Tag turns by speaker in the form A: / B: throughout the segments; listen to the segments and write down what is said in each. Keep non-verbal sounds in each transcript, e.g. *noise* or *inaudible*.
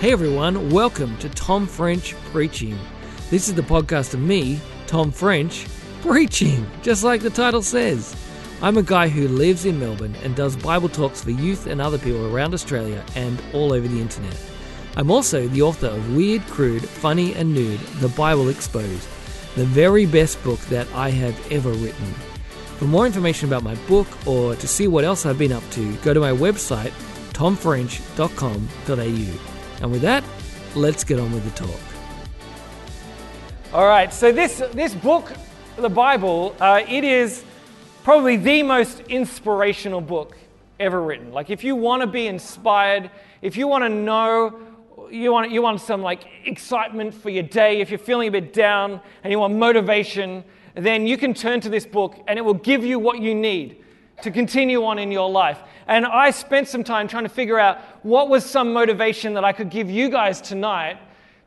A: Hey everyone, welcome to Tom French Preaching. This is the podcast of me, Tom French, preaching, just like the title says. I'm a guy who lives in Melbourne and does Bible talks for youth and other people around Australia and all over the internet. I'm also the author of Weird, Crude, Funny, and Nude The Bible Exposed, the very best book that I have ever written. For more information about my book or to see what else I've been up to, go to my website, tomfrench.com.au. And with that, let's get on with the talk.
B: All right, so this, this book, the Bible, uh, it is probably the most inspirational book ever written. Like, if you want to be inspired, if you want to know, you want, you want some like excitement for your day, if you're feeling a bit down and you want motivation, then you can turn to this book and it will give you what you need to continue on in your life. And I spent some time trying to figure out what was some motivation that I could give you guys tonight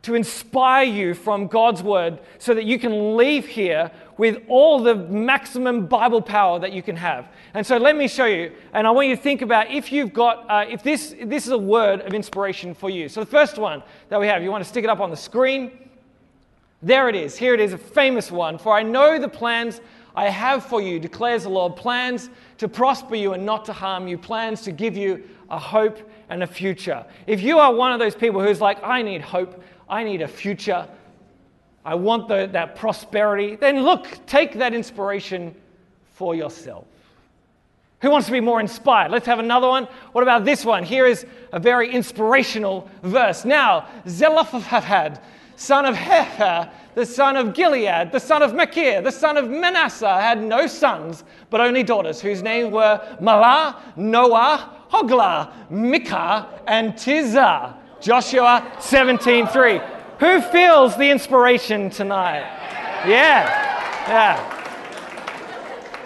B: to inspire you from God's word so that you can leave here with all the maximum Bible power that you can have. And so let me show you. And I want you to think about if you've got, uh, if this, this is a word of inspiration for you. So the first one that we have, you want to stick it up on the screen. There it is. Here it is, a famous one. For I know the plans I have for you, declares the Lord, plans to prosper you and not to harm you, plans to give you a hope and a future. If you are one of those people who's like, I need hope, I need a future, I want the, that prosperity, then look, take that inspiration for yourself. Who wants to be more inspired? Let's have another one. What about this one? Here is a very inspirational verse. Now, Zelophehad, son of Hepher, the son of Gilead, the son of Machir, the son of Manasseh, had no sons, but only daughters, whose names were Mahlah, Noah, Hoglah, Milcah, and Tirzah. Joshua 17:3. Who feels the inspiration tonight? Yeah, yeah.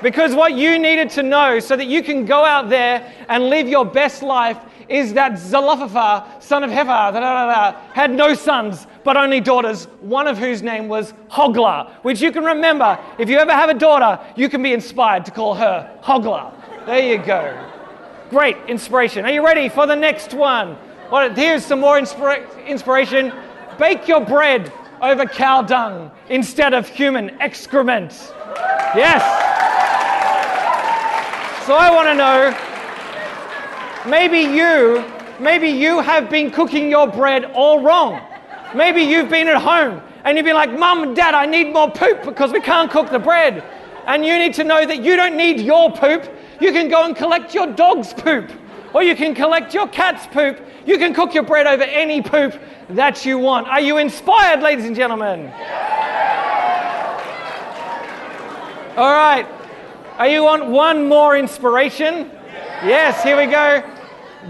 B: Because what you needed to know so that you can go out there and live your best life is that Zelophehad, son of Hepher, had no sons, but only daughters, one of whose name was Hoglah, which you can remember. If you ever have a daughter, you can be inspired to call her Hoglah. There you go. Great inspiration. Are you ready for the next one? Well, here's some more inspira- inspiration. Bake your bread over cow dung instead of human excrement. Yes. So I want to know Maybe you, maybe you have been cooking your bread all wrong. Maybe you've been at home and you've been like, Mum and Dad, I need more poop because we can't cook the bread. And you need to know that you don't need your poop. You can go and collect your dog's poop, or you can collect your cat's poop. You can cook your bread over any poop that you want. Are you inspired, ladies and gentlemen? All right. Are you on one more inspiration? Yes, here we go.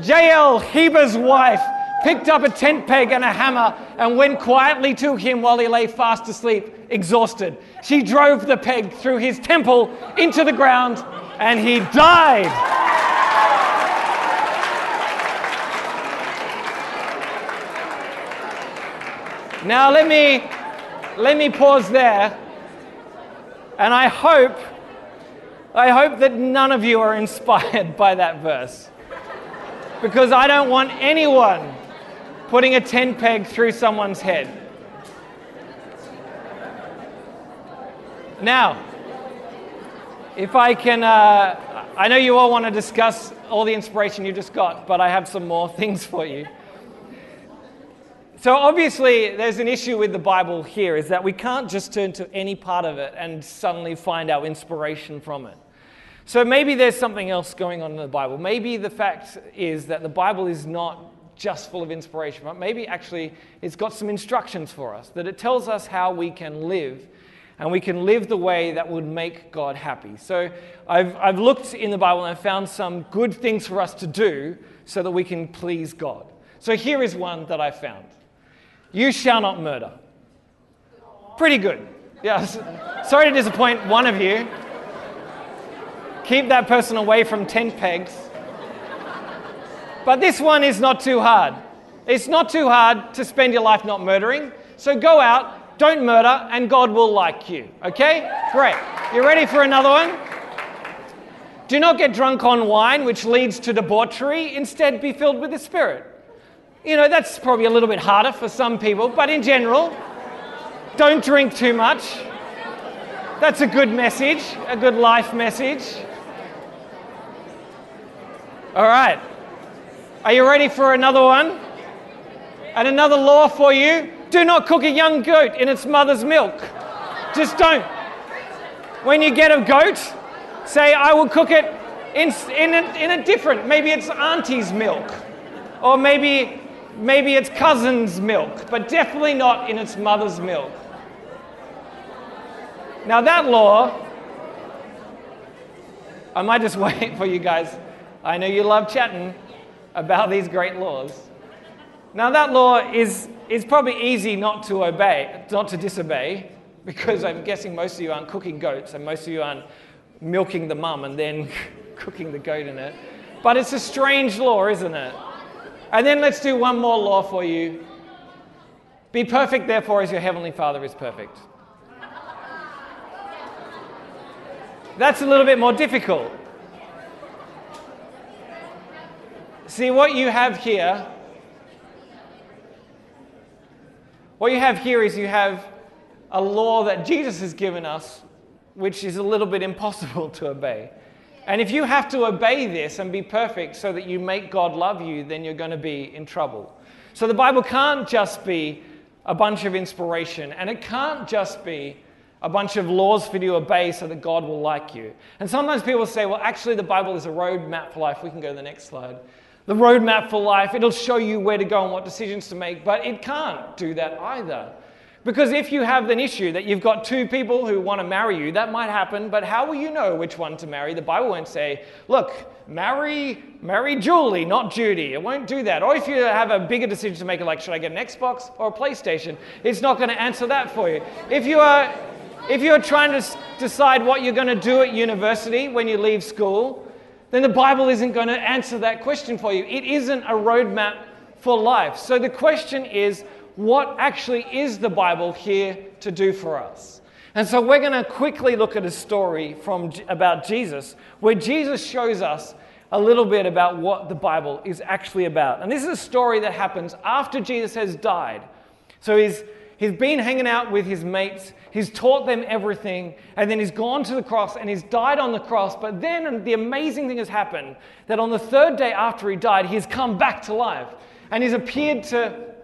B: Jael, Heber's wife, picked up a tent peg and a hammer and went quietly to him while he lay fast asleep, exhausted. She drove the peg through his temple into the ground and he died. Now let me let me pause there. And I hope I hope that none of you are inspired *laughs* by that verse because I don't want anyone putting a tent peg through someone's head. Now, if I can, uh, I know you all want to discuss all the inspiration you just got, but I have some more *laughs* things for you. So, obviously, there's an issue with the Bible here is that we can't just turn to any part of it and suddenly find our inspiration from it. So maybe there's something else going on in the Bible. Maybe the fact is that the Bible is not just full of inspiration, but maybe actually it's got some instructions for us, that it tells us how we can live and we can live the way that would make God happy. So I've, I've looked in the Bible and I've found some good things for us to do so that we can please God. So here is one that I found You shall not murder. Pretty good. Yes. Sorry to disappoint one of you. Keep that person away from tent pegs. But this one is not too hard. It's not too hard to spend your life not murdering. So go out, don't murder, and God will like you. Okay? Great. You ready for another one? Do not get drunk on wine, which leads to debauchery. Instead, be filled with the Spirit. You know, that's probably a little bit harder for some people, but in general, don't drink too much. That's a good message, a good life message. All right. Are you ready for another one? And another law for you do not cook a young goat in its mother's milk. Just don't. When you get a goat, say, I will cook it in, in, a, in a different, maybe it's auntie's milk, or maybe, maybe it's cousin's milk, but definitely not in its mother's milk. Now, that law, I might just *laughs* wait for you guys. I know you love chatting about these great laws. Now, that law is, is probably easy not to obey, not to disobey, because I'm guessing most of you aren't cooking goats and most of you aren't milking the mum and then *laughs* cooking the goat in it. But it's a strange law, isn't it? And then let's do one more law for you. Be perfect, therefore, as your heavenly Father is perfect. That's a little bit more difficult. See, what you have here, what you have here is you have a law that Jesus has given us, which is a little bit impossible *laughs* to obey. And if you have to obey this and be perfect so that you make God love you, then you're going to be in trouble. So the Bible can't just be a bunch of inspiration, and it can't just be a bunch of laws for you to obey so that God will like you. And sometimes people say, well, actually, the Bible is a roadmap for life. We can go to the next slide the roadmap for life. It'll show you where to go and what decisions to make, but it can't do that either. Because if you have an issue that you've got two people who want to marry you, that might happen, but how will you know which one to marry? The Bible won't say, look, marry, marry Julie, not Judy. It won't do that. Or if you have a bigger decision to make, like, should I get an Xbox or a PlayStation? It's not going to answer that for you. If you are, if you're trying to decide what you're going to do at university when you leave school, then the Bible isn't going to answer that question for you. It isn't a roadmap for life. So the question is, what actually is the Bible here to do for us? And so we're going to quickly look at a story from about Jesus where Jesus shows us a little bit about what the Bible is actually about. And this is a story that happens after Jesus has died. So he's He's been hanging out with his mates. He's taught them everything. And then he's gone to the cross and he's died on the cross. But then the amazing thing has happened that on the third day after he died, he's come back to life. And he's appeared to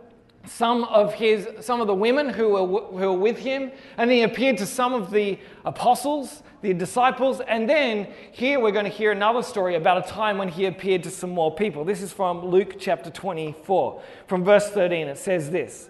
B: some of his some of the women who were, who were with him and he appeared to some of the apostles the disciples and then here we're going to hear another story about a time when he appeared to some more people this is from luke chapter 24 from verse 13 it says this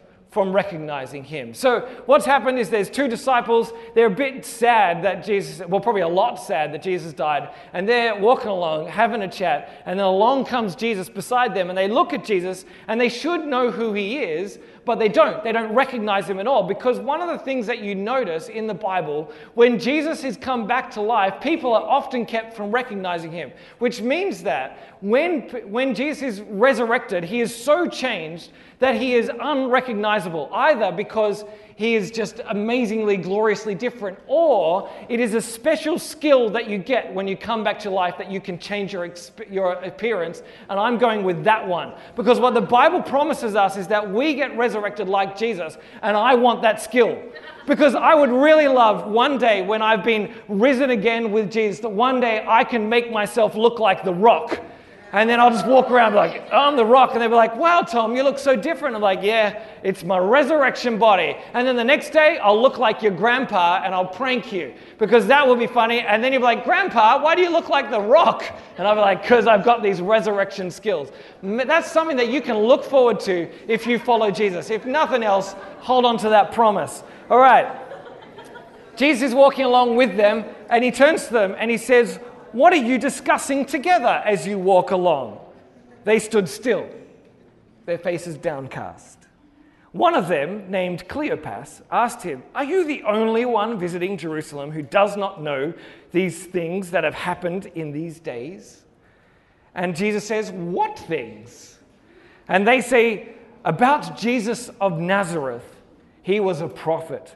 B: from recognizing him. So, what's happened is there's two disciples. They're a bit sad that Jesus, well, probably a lot sad that Jesus died. And they're walking along, having a chat. And then along comes Jesus beside them. And they look at Jesus and they should know who he is, but they don't. They don't recognize him at all. Because one of the things that you notice in the Bible, when Jesus has come back to life, people are often kept from recognizing him, which means that when, when Jesus is resurrected, he is so changed that he is unrecognizable, either because he is just amazingly, gloriously different, or it is a special skill that you get when you come back to life that you can change your, your appearance. And I'm going with that one. Because what the Bible promises us is that we get resurrected like Jesus, and I want that skill. Because I would really love one day when I've been risen again with Jesus, that one day I can make myself look like the rock and then I'll just walk around like, I'm the rock. And they'll be like, wow, Tom, you look so different. I'm like, yeah, it's my resurrection body. And then the next day, I'll look like your grandpa and I'll prank you because that will be funny. And then you'll be like, Grandpa, why do you look like the rock? And I'll be like, because I've got these resurrection skills. That's something that you can look forward to if you follow Jesus. If nothing else, hold on to that promise. All right. Jesus is walking along with them and he turns to them and he says, what are you discussing together as you walk along? They stood still, their faces downcast. One of them, named Cleopas, asked him, Are you the only one visiting Jerusalem who does not know these things that have happened in these days? And Jesus says, What things? And they say, About Jesus of Nazareth, he was a prophet,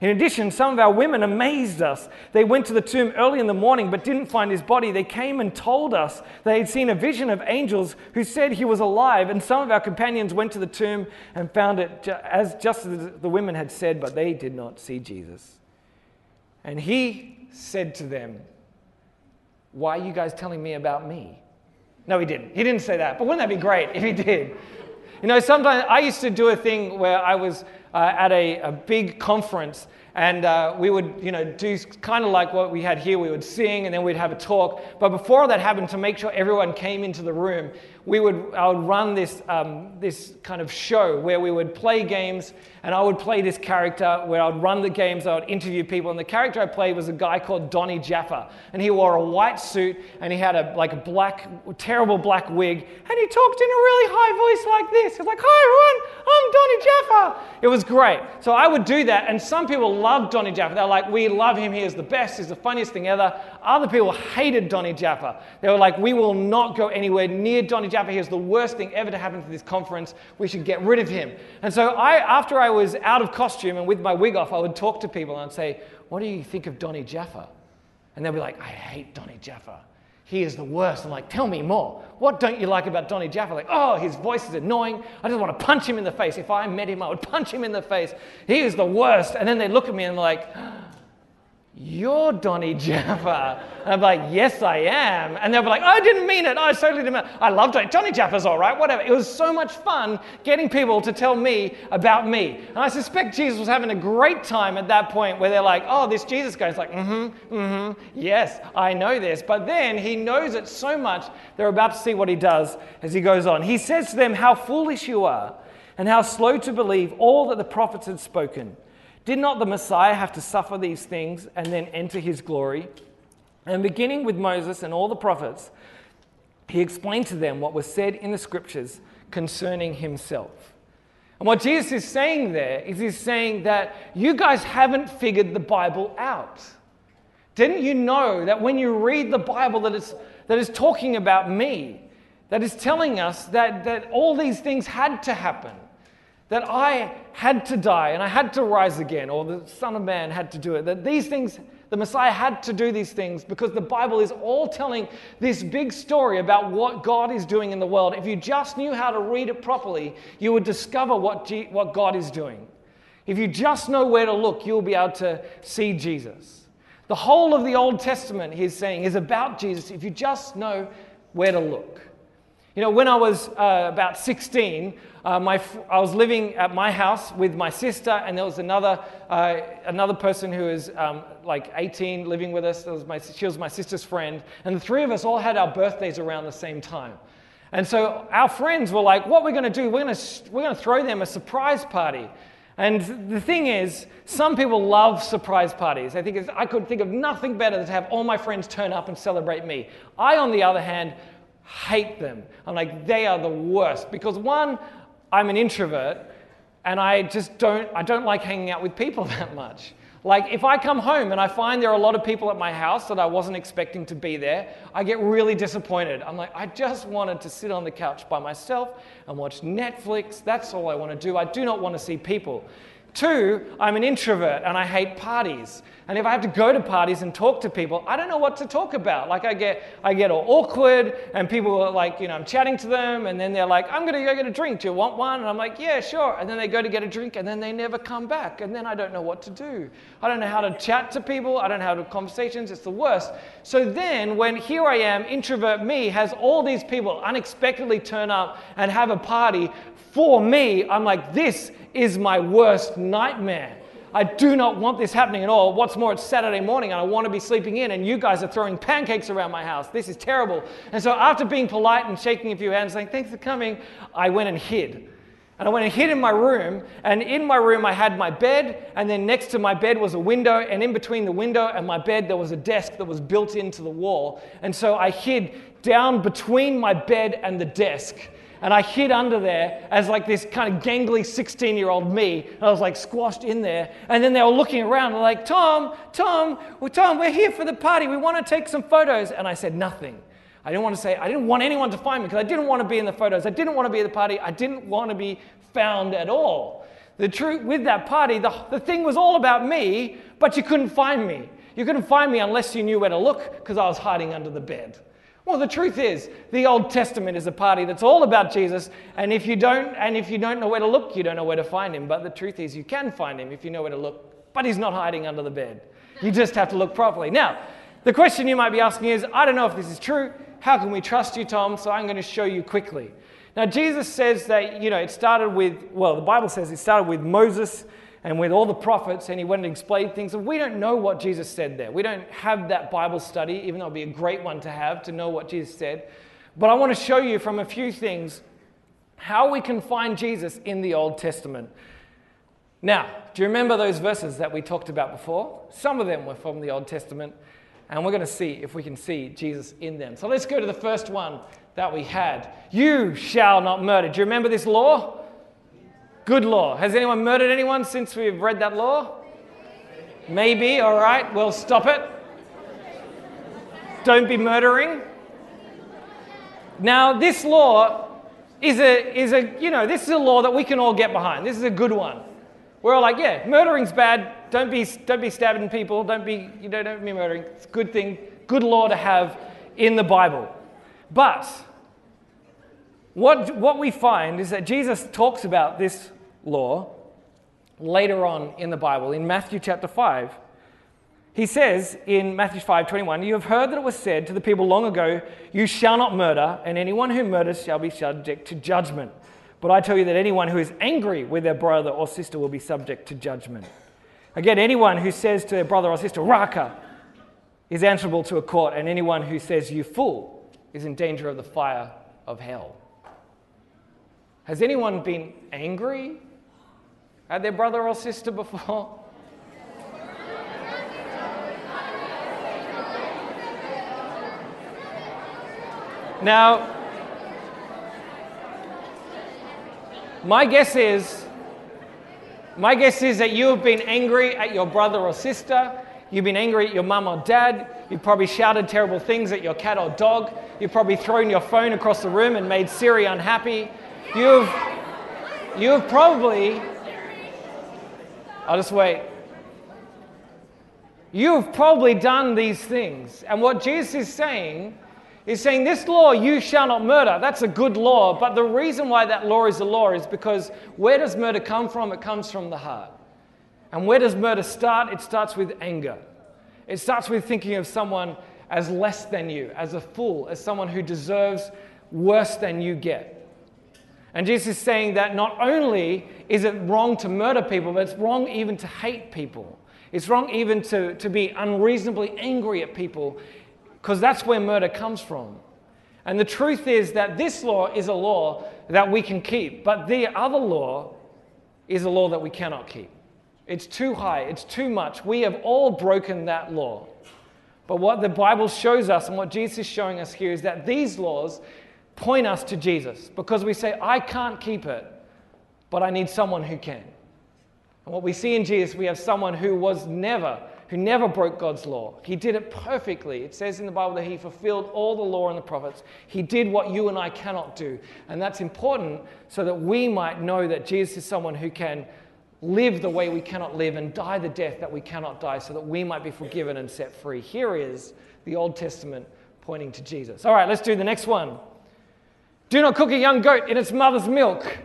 B: In addition, some of our women amazed us. They went to the tomb early in the morning but didn't find his body. They came and told us they had seen a vision of angels who said he was alive. And some of our companions went to the tomb and found it as just as the women had said, but they did not see Jesus. And he said to them, Why are you guys telling me about me? No, he didn't. He didn't say that. But wouldn't that be great if he did? You know, sometimes I used to do a thing where I was uh, at a, a, big conference and uh, we would you know do kind of like what we had here. We would sing and then we'd have a talk. But before that happened to make sure everyone came into the room we would i would run this um, this kind of show where we would play games and I would play this character where I would run the games, I would interview people, and the character I played was a guy called Donnie Jaffa, and he wore a white suit and he had a like a black, terrible black wig, and he talked in a really high voice like this. He was like, "Hi everyone, I'm Donnie Jaffa." It was great. So I would do that, and some people loved Donnie Jaffa. They're like, "We love him. He is the best. He's the funniest thing ever." Other people hated Donnie Jaffa. They were like, "We will not go anywhere near Donnie Jaffa. He is the worst thing ever to happen to this conference. We should get rid of him." And so I, after I was out of costume and with my wig off, I would talk to people and I'd say, What do you think of Donnie Jaffa? And they'd be like, I hate Donnie Jaffa. He is the worst. I'm like, Tell me more. What don't you like about Donnie Jaffa? Like, oh, his voice is annoying. I just want to punch him in the face. If I met him, I would *laughs* punch him in the face. He is the worst. And then they look at me and like, you're Donnie Jaffa. And I'm like, yes, I am. And they'll be like, oh, I didn't mean it. I totally didn't mean it. I love Donnie. Donnie Jaffa's all right, whatever. It was so much fun getting people to tell me about me. And I suspect Jesus was having a great time at that point where they're like, oh, this Jesus guy is like, mm-hmm, mm-hmm, yes, I know this. But then he knows it so much, they're about to see what he does as he goes on. He says to them, how foolish you are and how slow to believe all that the prophets had spoken. Did not the Messiah have to suffer these things and then enter his glory? And beginning with Moses and all the prophets, he explained to them what was said in the scriptures concerning himself. And what Jesus is saying there is he's saying that you guys haven't figured the Bible out. Didn't you know that when you read the Bible that is, that is talking about me, that is telling us that, that all these things had to happen? That I had to die and I had to rise again, or the Son of Man had to do it. That these things, the Messiah had to do these things because the Bible is all telling this big story about what God is doing in the world. If you just knew how to read it properly, you would discover what, G- what God is doing. If you just know where to look, you'll be able to see Jesus. The whole of the Old Testament, he's saying, is about Jesus if you just know where to look. You know, when I was uh, about 16, uh, my, I was living at my house with my sister, and there was another, uh, another person who was um, like 18 living with us. Was my, she was my sister's friend, and the three of us all had our birthdays around the same time. And so our friends were like, What we're going to do, we're going to we're going to throw them a surprise party. And the thing is, some people love surprise parties. I think I could think of nothing better than to have all my friends turn up and celebrate me. I, on the other hand, hate them. I'm like, they are the worst. Because one, I'm an introvert and I just don't, I don't like hanging out with people *laughs* that much. Like, if I come home and I find there are a lot of people at my house that I wasn't expecting to be there, I get really disappointed. I'm like, I just wanted to sit on the couch by myself and watch Netflix. That's all I want to do. I do not want to see people. Two, I'm an introvert and I hate parties. And if I have to go to parties and talk to people, I don't know what to talk about. Like I get, I get all awkward, and people are like, you know, I'm chatting to them, and then they're like, I'm gonna go get a drink. Do you want one? And I'm like, yeah, sure. And then they go to get a drink, and then they never come back, and then I don't know what to do. I don't know how to chat to people. I don't know how to have conversations. It's the worst. So then, when here I am, introvert me has all these people unexpectedly turn up and have a party for me, I'm like, this is my worst nightmare. I do not want this happening at all. What's more, it's Saturday morning and I want to be sleeping in, and you guys are throwing pancakes around my house. This is terrible. And so, after being polite and shaking a few hands, saying, Thanks for coming, I went and hid. And I went and hid in my room. And in my room, I had my bed. And then next to my bed was a window. And in between the window and my bed, there was a desk that was built into the wall. And so I hid down between my bed and the desk. And I hid under there as like this kind of gangly 16 year old me. And I was like squashed in there. And then they were looking around and like, Tom, Tom, well, Tom, we're here for the party. We want to take some photos. And I said nothing. I didn't want to say, I didn't want anyone to find me because I didn't want to be in the photos. I didn't want to be at the party. I didn't want to be found at all. The truth with that party, the, the thing was all about me, but you couldn't find me. You couldn't find me unless you knew where to look because I was hiding under the bed. Well, the truth is, the Old Testament is a party that's all about Jesus, and if you don't, and if you don't know where to look, you don't know where to find him. But the truth is, you can find him if you know where to look. But he's not hiding under the bed. You just have to look properly. Now, the question you might be asking is, I don't know if this is true. How can we trust you, Tom? So I'm going to show you quickly. Now, Jesus says that, you know, it started with, well, the Bible says it started with Moses and with all the prophets, and he went and explained things. And we don't know what Jesus said there. We don't have that Bible study, even though it would be a great one to have to know what Jesus said. But I want to show you from a few things how we can find Jesus in the Old Testament. Now, do you remember those verses that we talked about before? Some of them were from the Old Testament, and we're going to see if we can see Jesus in them. So let's go to the first one that we had. You shall not murder. Do you remember this law? Good law. Has anyone murdered anyone since we've read that law? Maybe, all right, well, stop it. Don't be murdering. Now, this law is a, is a, you know, this is a law that we can all get behind. This is a good one. We're all like, yeah, murdering's bad. Don't be, don't be stabbing people. Don't be, you know, don't be murdering. It's a good thing, good law to have in the Bible. But what, what we find is that Jesus talks about this law later on in the Bible, in Matthew chapter 5. He says in Matthew 5 21, You have heard that it was said to the people long ago, You shall not murder, and anyone who murders shall be subject to judgment. But I tell you that anyone who is angry with their brother or sister will be subject to judgment. Again, anyone who says to their brother or sister, Raca, is answerable to a court, and anyone who says, You fool, is in danger of the fire of hell. Has anyone been angry at their brother or sister before? Now, my guess is my guess is that you have been angry at your brother or sister. You've been angry at your mum or dad. You've probably shouted terrible things at your cat or dog. You've probably thrown your phone across the room and made Siri unhappy. You've, you've probably I'll just wait. You've probably done these things. And what Jesus is saying is saying, This law, you shall not murder. That's a good law. But the reason why that law is a law is because where does murder come from? It comes from the heart. And where does murder start? It starts with anger. It starts with thinking of someone as less than you, as a fool, as someone who deserves worse than you get. And Jesus is saying that not only is it wrong to murder people, but it's wrong even to hate people. It's wrong even to, to be unreasonably angry at people, because that's where murder comes from. And the truth is that this law is a law that we can keep, but the other law is a law that we cannot keep. It's too high, it's too much. We have all broken that law. But what the Bible shows us and what Jesus is showing us here is that these laws point us to Jesus because we say, I can't keep it, but I need someone who can. And what we see in Jesus, we have someone who was never, who never broke God's law. He did it perfectly. It says in the Bible that he fulfilled all the law and the prophets. He did what you and I cannot do. And that's important so that we might know that Jesus is someone who can live the way we cannot live and die the death that we cannot die so that we might be forgiven and set free. Here is the Old Testament pointing to Jesus. All right, let's do the next one. Do not cook a young goat in its mother's milk.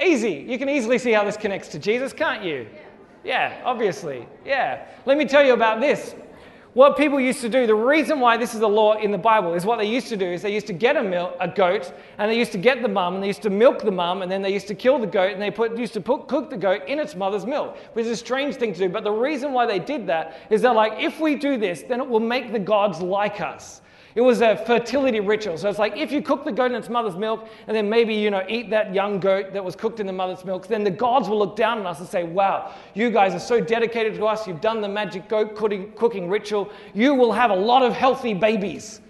B: Easy. You can easily see how this connects to Jesus, can't you? Yeah, obviously. Yeah. Let me tell you about this. What people used to do, the reason why this is a law in the Bible is what they used to do is they used to get a, milk, a goat and they used to get the mum and they used to milk the mum and then they used to kill the goat and they put, used to put, cook the goat in its mother's milk, which is a strange thing to do. But the reason why they did that is they're like, if we do this, then it will make the gods like us. It was a fertility ritual. So it's like if you cook the goat in its mother's milk and then maybe, you know, eat that young goat that was cooked in the mother's milk, then the gods will look down on us and say, wow, you guys are so dedicated to us. You've done the magic goat cooking, ritual. You will have a lot of healthy babies.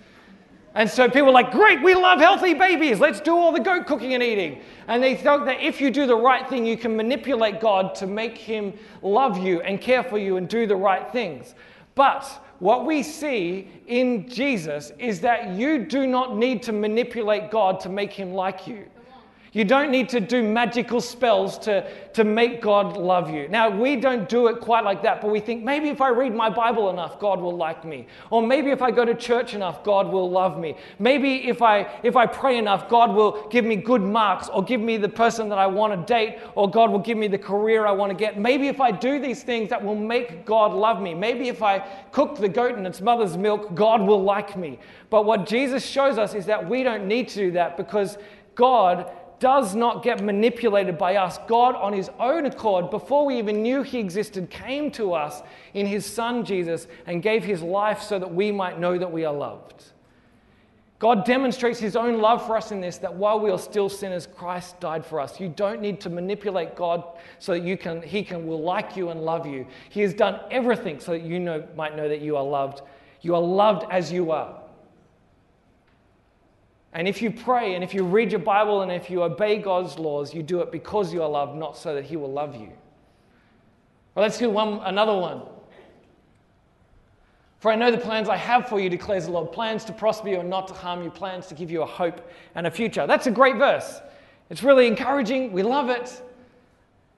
B: And so people are like, great, we love healthy babies. Let's do all the goat cooking and eating. And they thought that if you do the right thing, you can manipulate God to make him love you and care for you and do the right things. But what we see in Jesus is that you do not need to manipulate God to make him like you. You don't need to do magical spells to, to make God love you. Now, we don't do it quite like that, but we think maybe if I read my Bible enough, God will like me. Or maybe if I go to church enough, God will love me. Maybe if I, if I pray enough, God will give me good marks or give me the person that I want to date or God will give me the career I want to get. Maybe if I do these things, that will make God love me. Maybe if I cook the goat in its mother's milk, God will like me. But what Jesus shows us is that we don't need to do that because God does not get manipulated by us. God, on his own accord, before we even knew he existed, came to us in his son Jesus and gave his life so that we might know that we are loved. God demonstrates his own love for us in this that while we are still sinners, Christ died for us. You don't need to manipulate God so that you can, he can, will like you and love you. He has done everything so that you know, might know that you are loved. You are loved as you are. And if you pray and if you read your Bible and if you obey God's laws, you do it because you are loved, not so that He will love you. Well, let's do one, another one. For I know the plans I have for you, declares the Lord plans to prosper you and not to harm you, plans to give you a hope and a future. That's a great verse. It's really encouraging. We love it.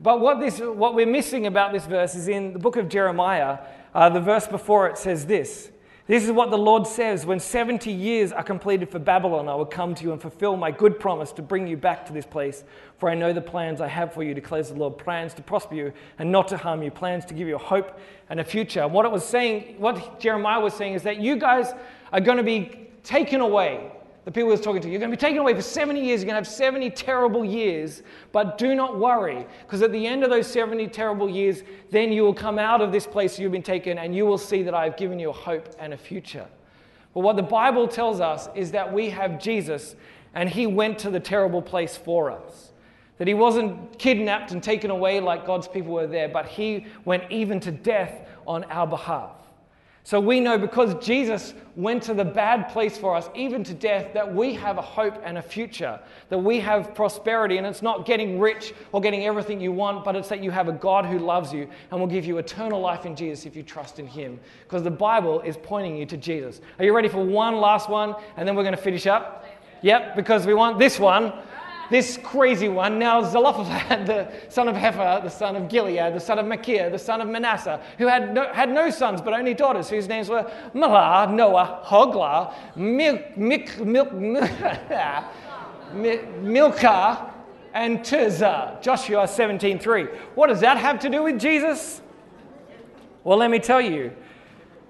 B: But what, this, what we're missing about this verse is in the book of Jeremiah, uh, the verse before it says this this is what the Lord says When 70 years are completed for Babylon, I will come to you and fulfill my good promise to bring you back to this place. For I know the plans I have for you, declares the Lord plans to prosper you and not to harm you, plans to give you a hope and a future. And what it was saying, what Jeremiah was saying, is that you guys are going to be taken away the people he was talking to. You. You're going to be taken away for 70 years. You're going to have 70 terrible years. But do not worry, because at the end of those 70 terrible years, then you will come out of this place you've been taken and you will see that I have given you a hope and a future. But what the Bible tells us is that we have Jesus and he went to the terrible place for us. That he wasn't kidnapped and taken away like God's people were there, but he went even to death on our behalf. So we know because Jesus went to the bad place for us, even to death, that we have a hope and a future, that we have prosperity. And it's not getting rich or getting everything you want, but it's that you have a God who loves you and will give you eternal life in Jesus if you trust in Him. Because the Bible is pointing you to Jesus. Are you ready for one last one? And then we're going to finish up? Yep, because we want this one this crazy one. Now Zelophehad, *laughs* the son of Hepher, the son of Gilead, the son of Machir, the son of Manasseh, who had no, had no sons but only daughters, whose names were Mahlah, Noah, Hoglah, Mil- Mik, Mil- *laughs* Milcah, and Tirzah. Joshua 17.3. What does that have to do with Jesus? Well, let me tell you.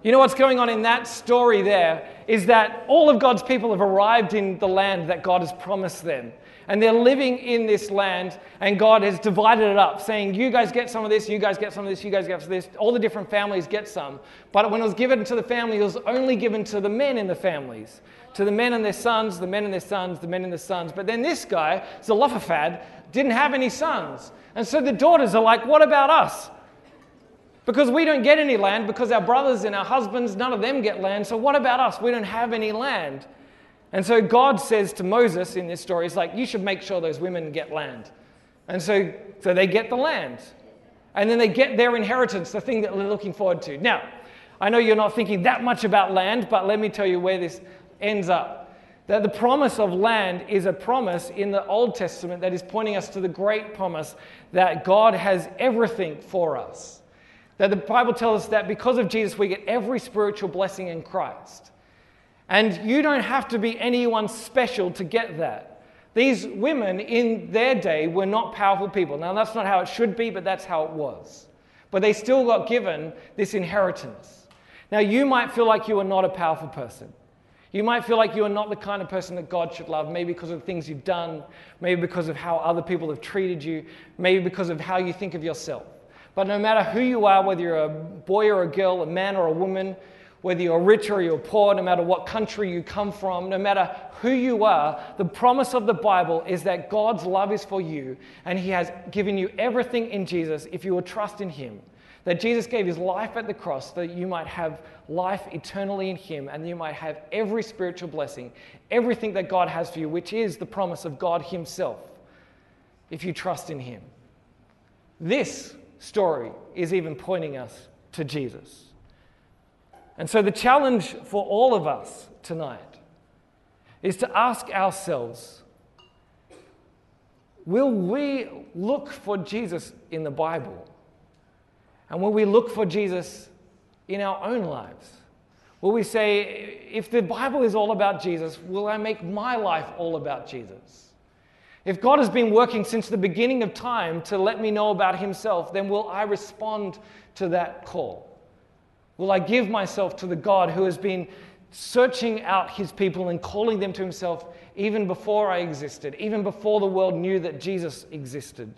B: You know what's going on in that story there is that all of God's people have arrived in the land that God has promised them and they're living in this land, and God has divided it up, saying, You guys get some of this, you guys get some of this, you guys get some of this. All the different families get some. But when it was given to the family, it was only given to the men in the families, to the men and their sons, the men and their sons, the men and their sons. But then this guy, Zelophehad, didn't have any sons. And so the daughters are like, What about us? Because we don't get any land, because our brothers and our husbands, none of them get land. So what about us? We don't have any land. And so God says to Moses in this story, He's like, you should make sure those women get land. And so, so they get the land. And then they get their inheritance, the thing that they're looking forward to. Now, I know you're not thinking that much about land, but let me tell you where this ends up. That the promise of land is a promise in the Old Testament that is pointing us to the great promise that God has everything for us. That the Bible tells us that because of Jesus, we get every spiritual blessing in Christ. And you don't have to be anyone special to get that. These women in their day were not powerful people. Now, that's not how it should be, but that's how it was. But they still got given this inheritance. Now, you might feel like you are not a powerful person. You might feel like you are not the kind of person that God should love, maybe because of the things you've done, maybe because of how other people have treated you, maybe because of how you think of yourself. But no matter who you are, whether you're a boy or a girl, a man or a woman, whether you're rich or you're poor, no matter what country you come from, no matter who you are, the promise of the Bible is that God's love is for you and He has given you everything in Jesus if you will trust in Him. That Jesus gave his life at the cross that you might have life eternally in him and you might have every spiritual blessing, everything that God has for you, which is the promise of God himself, if you trust in him. This story is even pointing us to Jesus. And so the challenge for all of us tonight is to ask ourselves will we look for Jesus in the Bible? And will we look for Jesus in our own lives? Will we say, if the Bible is all about Jesus, will I make my life all about Jesus? If God has been working since the beginning of time to let me know about Himself, then will I respond to that call? Will I give myself to the God who has been searching out His people and calling them to Himself even before I existed, even before the world knew that Jesus existed?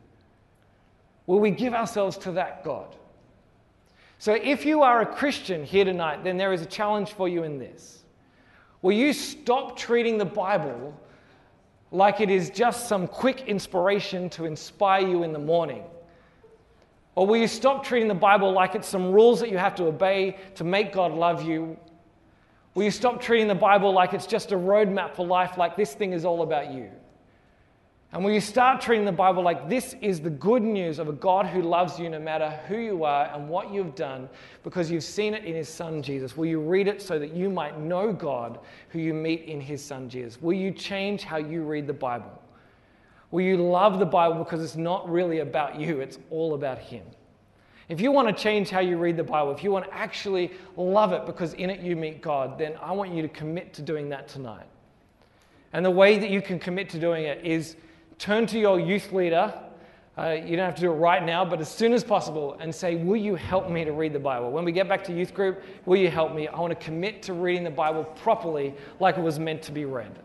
B: Will we give ourselves to that God? So, if you are a Christian here tonight, then there is a challenge for you in this. Will you stop treating the Bible like it is just some quick inspiration to inspire you in the morning? Or will you stop treating the Bible like it's some rules that you have to obey to make God love you? Will you stop treating the Bible like it's just a roadmap for life, like this thing is all about you? And will you start treating the Bible like this is the good news of a God who loves you no matter who you are and what you've done because you've seen it in his son Jesus? Will you read it so that you might know God who you meet in his son Jesus? Will you change how you read the Bible? Will you love the Bible because it's not really about you, it's all about him? If you want to change how you read the Bible, if you want to actually love it because in it you meet God, then I want you to commit to doing that tonight. And the way that you can commit to doing it is turn to your youth leader. Uh, you don't have to do it right now, but as soon as possible, and say, Will you help me to read the Bible? When we get back to youth group, will you help me? I want to commit to reading the Bible properly like it was meant to be read.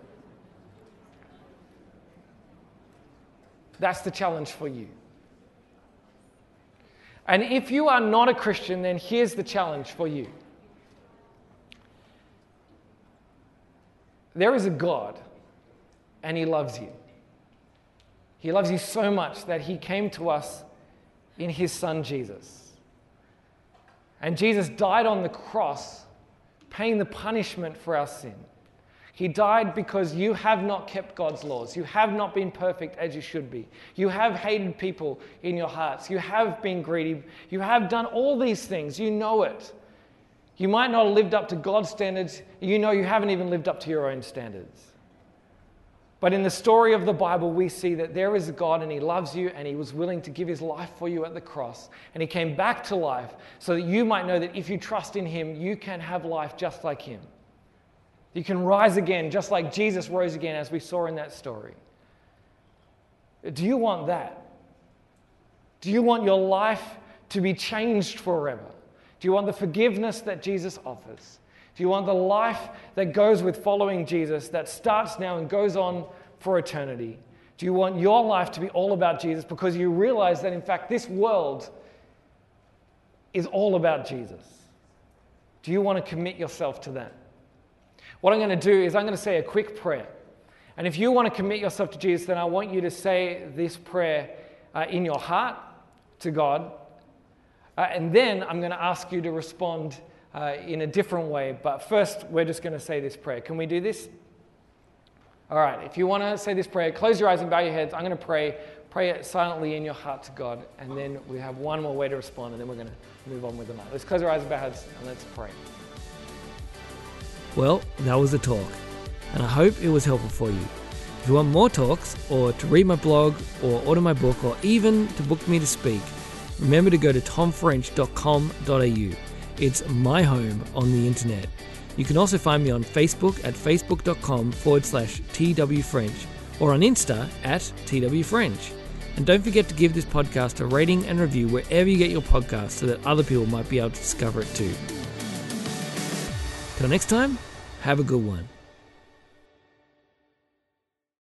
B: That's the challenge for you. And if you are not a Christian, then here's the challenge for you. There is a God, and He loves you. He loves you so much that He came to us in His Son Jesus. And Jesus died on the cross, paying the punishment for our sin. He died because you have not kept God's laws. You have not been perfect as you should be. You have hated people in your hearts. You have been greedy. You have done all these things. You know it. You might not have lived up to God's standards. You know you haven't even lived up to your own standards. But in the story of the Bible, we see that there is a God and He loves you and He was willing to give His life for you at the cross. And He came back to life so that you might know that if you trust in Him, you can have life just like Him. You can rise again, just like Jesus rose again, as we saw in that story. Do you want that? Do you want your life to be changed forever? Do you want the forgiveness that Jesus offers? Do you want the life that goes with following Jesus that starts now and goes on for eternity? Do you want your life to be all about Jesus because you realize that, in fact, this world is all about Jesus? Do you want to commit yourself to that? What I'm going to do is I'm going to say a quick prayer. And if you want to commit yourself to Jesus, then I want you to say this prayer uh, in your heart to God. Uh, and then I'm going to ask you to respond uh, in a different way. But first, we're just going to say this prayer. Can we do this? All right, if you want to say this prayer, close your eyes and bow your heads. I'm going to pray. Pray it silently in your heart to God. And then we have one more way to respond, and then we're going to move on with the night. Let's close our eyes and bow our heads, and let's pray.
A: Well, that was the talk, and I hope it was helpful for you. If you want more talks, or to read my blog, or order my book, or even to book me to speak, remember to go to tomfrench.com.au. It's my home on the internet. You can also find me on Facebook at facebook.com forward slash twfrench or on Insta at twfrench. And don't forget to give this podcast a rating and review wherever you get your podcast so that other people might be able to discover it too. Till next time, have a good one.